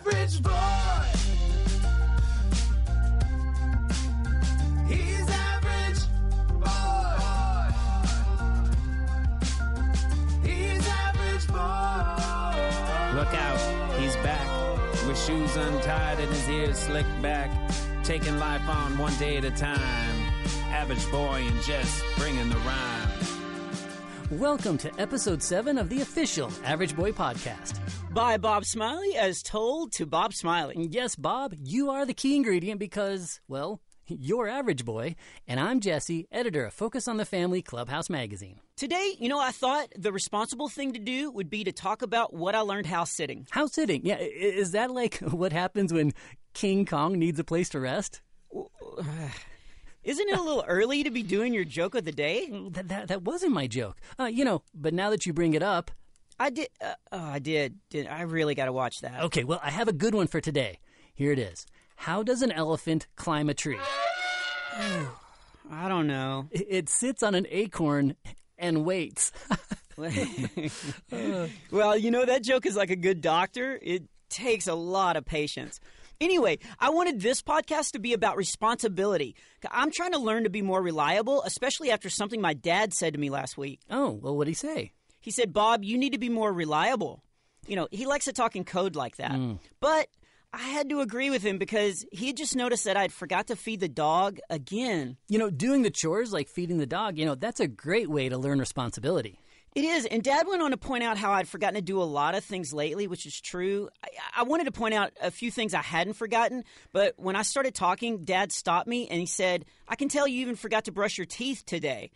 average boy. He's average boy. He's average boy. Look out, he's back with shoes untied and his ears slicked back, taking life on one day at a time. Average boy and Jess bringing the rhyme. Welcome to episode 7 of the official Average Boy podcast. By Bob Smiley as told to Bob Smiley. Yes, Bob, you are the key ingredient because, well, you're Average Boy, and I'm Jesse, editor of Focus on the Family Clubhouse magazine. Today, you know, I thought the responsible thing to do would be to talk about what I learned house sitting. House sitting, yeah, is that like what happens when King Kong needs a place to rest? Isn't it a little early to be doing your joke of the day? That, that, that wasn't my joke. Uh, you know, but now that you bring it up, I did. Uh, oh, I did. did. I really got to watch that. okay, well, I have a good one for today. Here it is. How does an elephant climb a tree? I don't know. It, it sits on an acorn and waits. Well, you know, that joke is like a good doctor. It takes a lot of patience. Anyway, I wanted this podcast to be about responsibility. I'm trying to learn to be more reliable, especially after something my dad said to me last week. oh, well, what'd he say? He said, Bob, you need to be more reliable. You know, he likes to talk in code like that. Mm. But I had to agree with him because he had just noticed that I'd forgot to feed the dog again. You know, doing the chores like feeding the dog, you know, that's a great way to learn responsibility. It is. And Dad went on to point out how I'd forgotten to do a lot of things lately, which is true. I, I wanted to point out a few things I hadn't forgotten, but when I started talking, Dad stopped me and he said, I can tell you even forgot to brush your teeth today.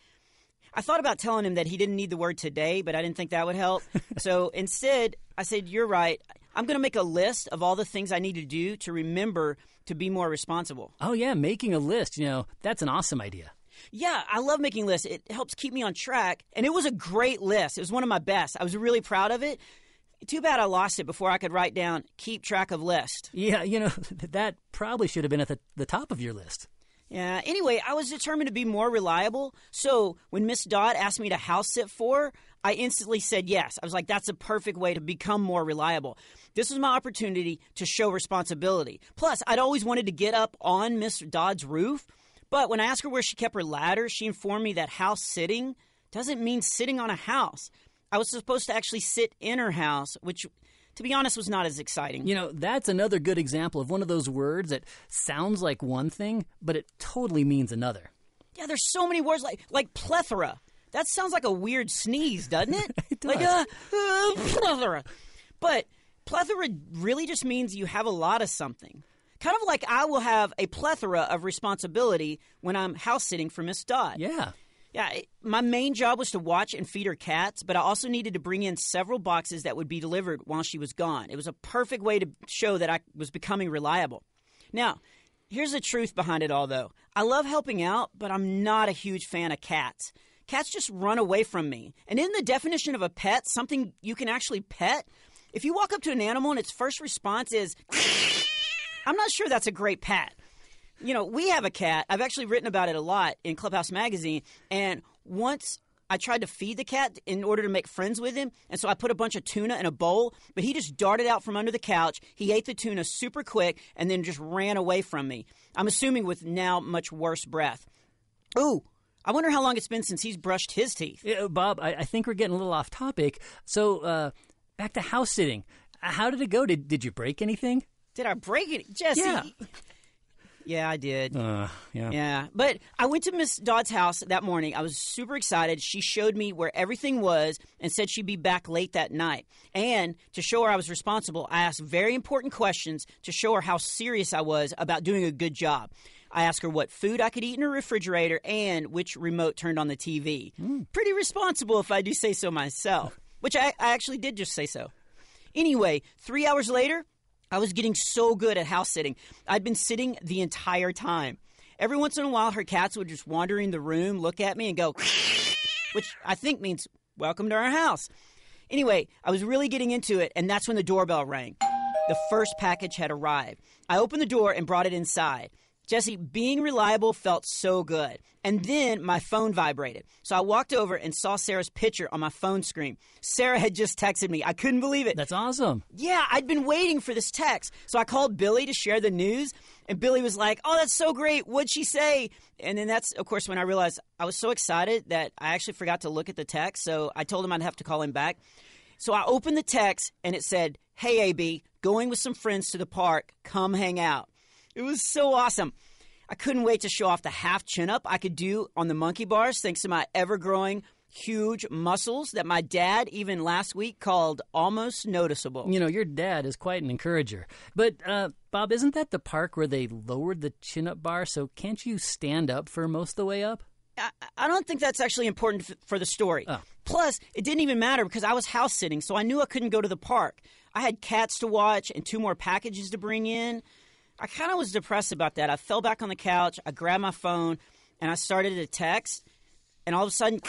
I thought about telling him that he didn't need the word today, but I didn't think that would help. so instead, I said, You're right. I'm going to make a list of all the things I need to do to remember to be more responsible. Oh, yeah, making a list, you know, that's an awesome idea. Yeah, I love making lists. It helps keep me on track. And it was a great list. It was one of my best. I was really proud of it. Too bad I lost it before I could write down keep track of list. Yeah, you know, that probably should have been at the, the top of your list. Yeah, anyway, I was determined to be more reliable. So when Miss Dodd asked me to house sit for her, I instantly said yes. I was like, that's a perfect way to become more reliable. This was my opportunity to show responsibility. Plus, I'd always wanted to get up on Miss Dodd's roof. But when I asked her where she kept her ladder, she informed me that house sitting doesn't mean sitting on a house. I was supposed to actually sit in her house, which, to be honest, was not as exciting. You know, that's another good example of one of those words that sounds like one thing, but it totally means another. Yeah, there's so many words like like plethora. That sounds like a weird sneeze, doesn't it? It Like does. uh, uh, plethora. But plethora really just means you have a lot of something. Kind of like I will have a plethora of responsibility when I'm house sitting for Miss Dodd. Yeah. Yeah, my main job was to watch and feed her cats, but I also needed to bring in several boxes that would be delivered while she was gone. It was a perfect way to show that I was becoming reliable. Now, here's the truth behind it all, though. I love helping out, but I'm not a huge fan of cats. Cats just run away from me. And in the definition of a pet, something you can actually pet, if you walk up to an animal and its first response is, I'm not sure that's a great pet you know, we have a cat. I've actually written about it a lot in Clubhouse Magazine. And once I tried to feed the cat in order to make friends with him. And so I put a bunch of tuna in a bowl, but he just darted out from under the couch. He ate the tuna super quick and then just ran away from me. I'm assuming with now much worse breath. Ooh, I wonder how long it's been since he's brushed his teeth. Yeah, Bob, I, I think we're getting a little off topic. So, uh, back to house sitting. Uh, How did it go? Did, did you break anything? Did I break it? Jesse. Yeah. Yeah, I did. Uh, yeah. Yeah, but I went to Miss Dodd's house that morning. I was super excited. She showed me where everything was and said she'd be back late that night. And to show her I was responsible, I asked very important questions to show her how serious I was about doing a good job. I asked her what food I could eat in her refrigerator and which remote turned on the TV. Pretty responsible if I do say so myself, which I, I actually did just say so. Anyway, three hours later, I was getting so good at house sitting. I'd been sitting the entire time. Every once in a while, her cats would just wander in the room, look at me, and go, which I think means, Welcome to our house. Anyway, I was really getting into it, and that's when the doorbell rang. The first package had arrived. I opened the door and brought it inside. Jesse, being reliable felt so good. And then my phone vibrated. So I walked over and saw Sarah's picture on my phone screen. Sarah had just texted me. I couldn't believe it. That's awesome. Yeah, I'd been waiting for this text. So I called Billy to share the news, and Billy was like, Oh, that's so great. What'd she say? And then that's, of course, when I realized I was so excited that I actually forgot to look at the text. So I told him I'd have to call him back. So I opened the text, and it said, Hey, AB, going with some friends to the park. Come hang out. It was so awesome. I couldn't wait to show off the half chin up I could do on the monkey bars thanks to my ever growing huge muscles that my dad even last week called almost noticeable. You know, your dad is quite an encourager. But, uh, Bob, isn't that the park where they lowered the chin up bar? So can't you stand up for most of the way up? I, I don't think that's actually important f- for the story. Oh. Plus, it didn't even matter because I was house sitting, so I knew I couldn't go to the park. I had cats to watch and two more packages to bring in. I kind of was depressed about that. I fell back on the couch, I grabbed my phone, and I started to text, and all of a sudden,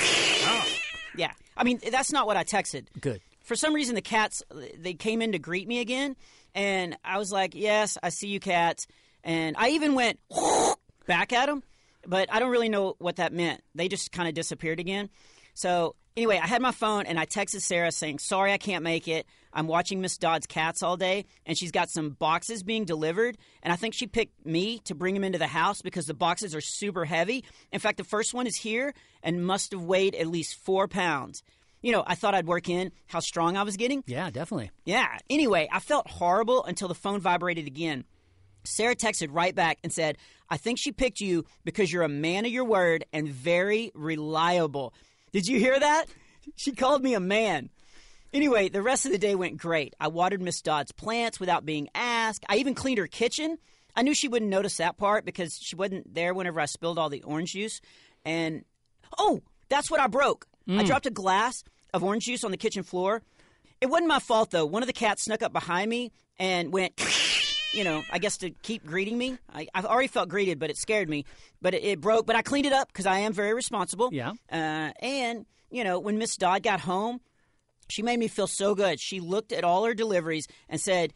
yeah. I mean, that's not what I texted. Good. For some reason, the cats they came in to greet me again, and I was like, "Yes, I see you, cats." And I even went back at them, but I don't really know what that meant. They just kind of disappeared again. So anyway, I had my phone and I texted Sarah saying, "Sorry, I can't make it. I'm watching Miss Dodd's cats all day, and she's got some boxes being delivered, and I think she picked me to bring them into the house because the boxes are super heavy. In fact, the first one is here and must have weighed at least four pounds." You know, I thought I'd work in how strong I was getting. Yeah, definitely. Yeah. Anyway, I felt horrible until the phone vibrated again. Sarah texted right back and said, I think she picked you because you're a man of your word and very reliable. Did you hear that? She called me a man. Anyway, the rest of the day went great. I watered Miss Dodd's plants without being asked. I even cleaned her kitchen. I knew she wouldn't notice that part because she wasn't there whenever I spilled all the orange juice. And oh, that's what I broke. I mm. dropped a glass of orange juice on the kitchen floor. It wasn't my fault though. One of the cats snuck up behind me and went, you know, I guess to keep greeting me. I, I've already felt greeted, but it scared me. But it, it broke. But I cleaned it up because I am very responsible. Yeah. Uh, and you know, when Miss Dodd got home, she made me feel so good. She looked at all her deliveries and said,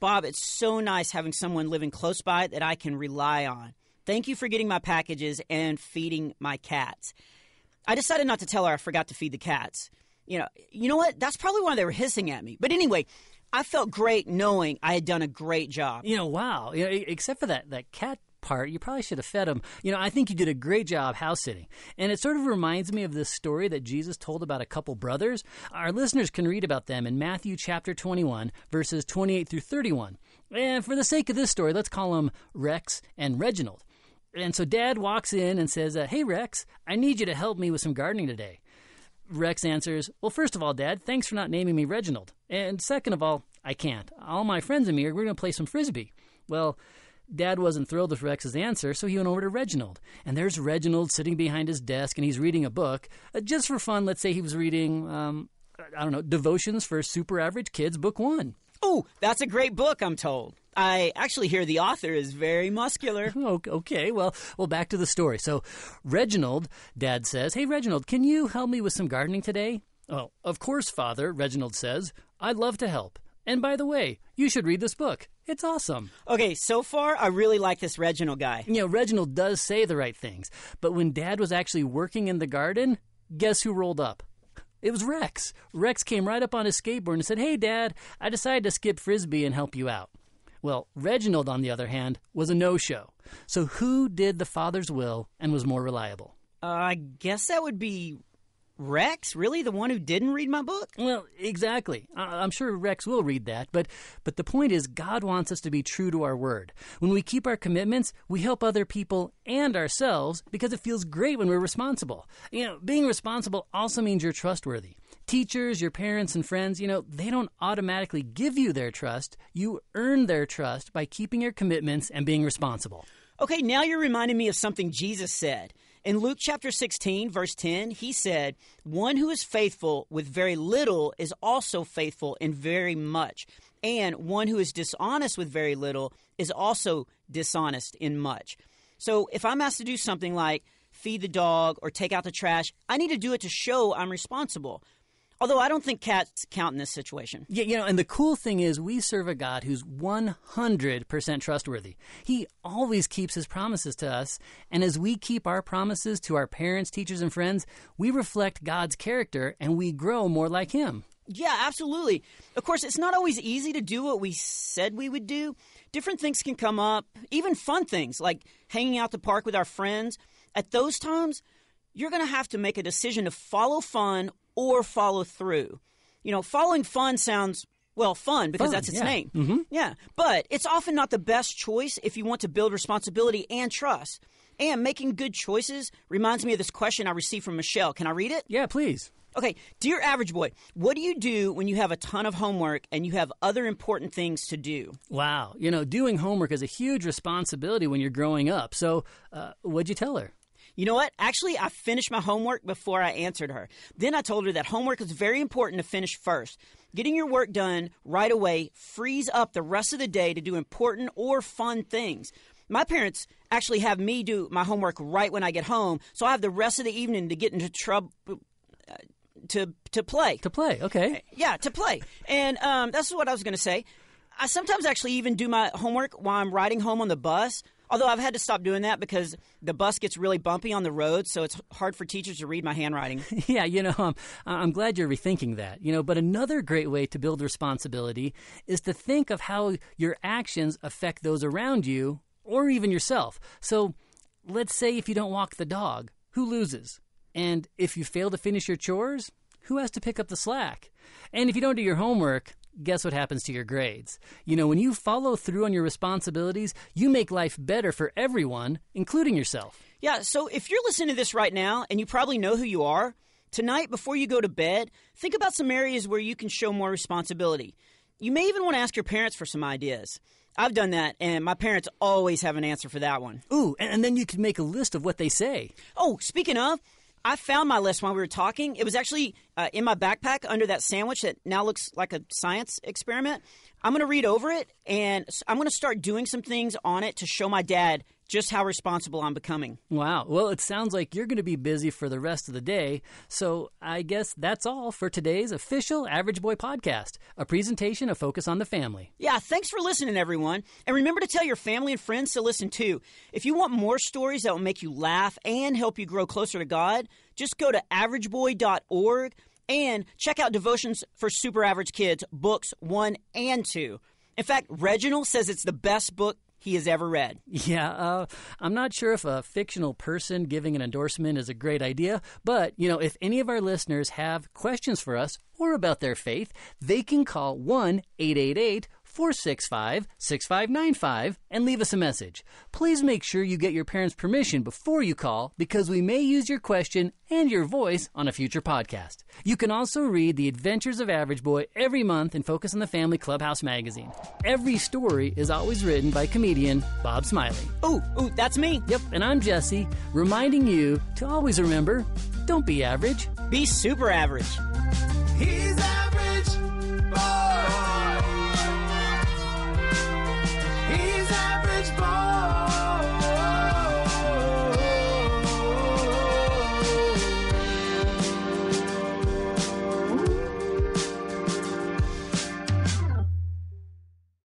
Bob, it's so nice having someone living close by that I can rely on. Thank you for getting my packages and feeding my cats. I decided not to tell her I forgot to feed the cats. You know, you know what? That's probably why they were hissing at me. But anyway, I felt great knowing I had done a great job. You know, wow. You know, except for that, that cat part, you probably should have fed him. You know, I think you did a great job house sitting. And it sort of reminds me of this story that Jesus told about a couple brothers. Our listeners can read about them in Matthew chapter 21, verses 28 through 31. And for the sake of this story, let's call them Rex and Reginald. And so dad walks in and says, uh, Hey, Rex, I need you to help me with some gardening today. Rex answers, Well, first of all, Dad, thanks for not naming me Reginald. And second of all, I can't. All my friends and me are going to play some frisbee. Well, Dad wasn't thrilled with Rex's answer, so he went over to Reginald. And there's Reginald sitting behind his desk and he's reading a book. Uh, just for fun, let's say he was reading, um, I don't know, Devotions for Super Average Kids, Book One. Oh, that's a great book, I'm told. I actually hear the author is very muscular. Oh, Okay, well, well, back to the story. So, Reginald, Dad says, "Hey, Reginald, can you help me with some gardening today?" Oh, of course, Father. Reginald says, "I'd love to help." And by the way, you should read this book. It's awesome. Okay, so far I really like this Reginald guy. You know, Reginald does say the right things, but when Dad was actually working in the garden, guess who rolled up? It was Rex. Rex came right up on his skateboard and said, Hey, Dad, I decided to skip Frisbee and help you out. Well, Reginald, on the other hand, was a no show. So who did the father's will and was more reliable? Uh, I guess that would be Rex, really the one who didn't read my book? Well, exactly. I'm sure Rex will read that, but but the point is God wants us to be true to our word. When we keep our commitments, we help other people and ourselves because it feels great when we're responsible. You know, being responsible also means you're trustworthy. Teachers, your parents and friends, you know, they don't automatically give you their trust. You earn their trust by keeping your commitments and being responsible. Okay, now you're reminding me of something Jesus said. In Luke chapter 16, verse 10, he said, One who is faithful with very little is also faithful in very much. And one who is dishonest with very little is also dishonest in much. So if I'm asked to do something like feed the dog or take out the trash, I need to do it to show I'm responsible. Although I don't think cats count in this situation. Yeah, you know, and the cool thing is we serve a God who's 100% trustworthy. He always keeps his promises to us, and as we keep our promises to our parents, teachers, and friends, we reflect God's character and we grow more like him. Yeah, absolutely. Of course, it's not always easy to do what we said we would do. Different things can come up, even fun things like hanging out the park with our friends. At those times, you're going to have to make a decision to follow fun or follow through. You know, following fun sounds well fun because Fun, that's its yeah. name. Yeah, but it's often not the best choice if you want to build responsibility and trust. And making good choices reminds me of this question I received from Michelle. Can I read it? Yeah, please. Okay, dear average boy, what do you do when you have a ton of homework and you have other important things to do? Wow. You know, doing homework is a huge responsibility when you're growing up. So, uh, what'd you tell her? You know what? Actually, I finished my homework before I answered her. Then I told her that homework is very important to finish first. Getting your work done right away frees up the rest of the day to do important or fun things. My parents actually have me do my homework right when I get home, so I have the rest of the evening to get into trouble. Uh, to to play. To play. Okay. Yeah, to play. And um, that's what I was going to say. I sometimes actually even do my homework while I'm riding home on the bus. Although I've had to stop doing that because the bus gets really bumpy on the road, so it's hard for teachers to read my handwriting. Yeah, you know, um, I'm glad you're rethinking that. You know, but another great way to build responsibility is to think of how your actions affect those around you or even yourself. So, let's say if you don't walk the dog, who loses? And if you fail to finish your chores, who has to pick up the slack? And if you don't do your homework, guess what happens to your grades? You know, when you follow through on your responsibilities, you make life better for everyone, including yourself. Yeah, so if you're listening to this right now and you probably know who you are, tonight before you go to bed, think about some areas where you can show more responsibility. You may even want to ask your parents for some ideas. I've done that, and my parents always have an answer for that one. Ooh, and, and then you can make a list of what they say. Oh, speaking of, I found my list while we were talking. It was actually uh, in my backpack under that sandwich that now looks like a science experiment. I'm going to read over it, and I'm going to start doing some things on it to show my dad just how responsible I'm becoming. Wow. Well, it sounds like you're going to be busy for the rest of the day. So I guess that's all for today's official Average Boy podcast, a presentation of Focus on the Family. Yeah, thanks for listening, everyone. And remember to tell your family and friends to listen too. If you want more stories that will make you laugh and help you grow closer to God, just go to averageboy.org and check out Devotions for Super Average Kids, books one and two. In fact, Reginald says it's the best book he has ever read. Yeah, uh, I'm not sure if a fictional person giving an endorsement is a great idea, but, you know, if any of our listeners have questions for us or about their faith, they can call 1 888 465 6595 and leave us a message. Please make sure you get your parents' permission before you call because we may use your question and your voice on a future podcast. You can also read The Adventures of Average Boy every month in Focus on the Family Clubhouse magazine. Every story is always written by comedian Bob Smiley. Ooh, ooh, that's me. Yep, and I'm Jesse, reminding you to always remember don't be average. Be super average. He's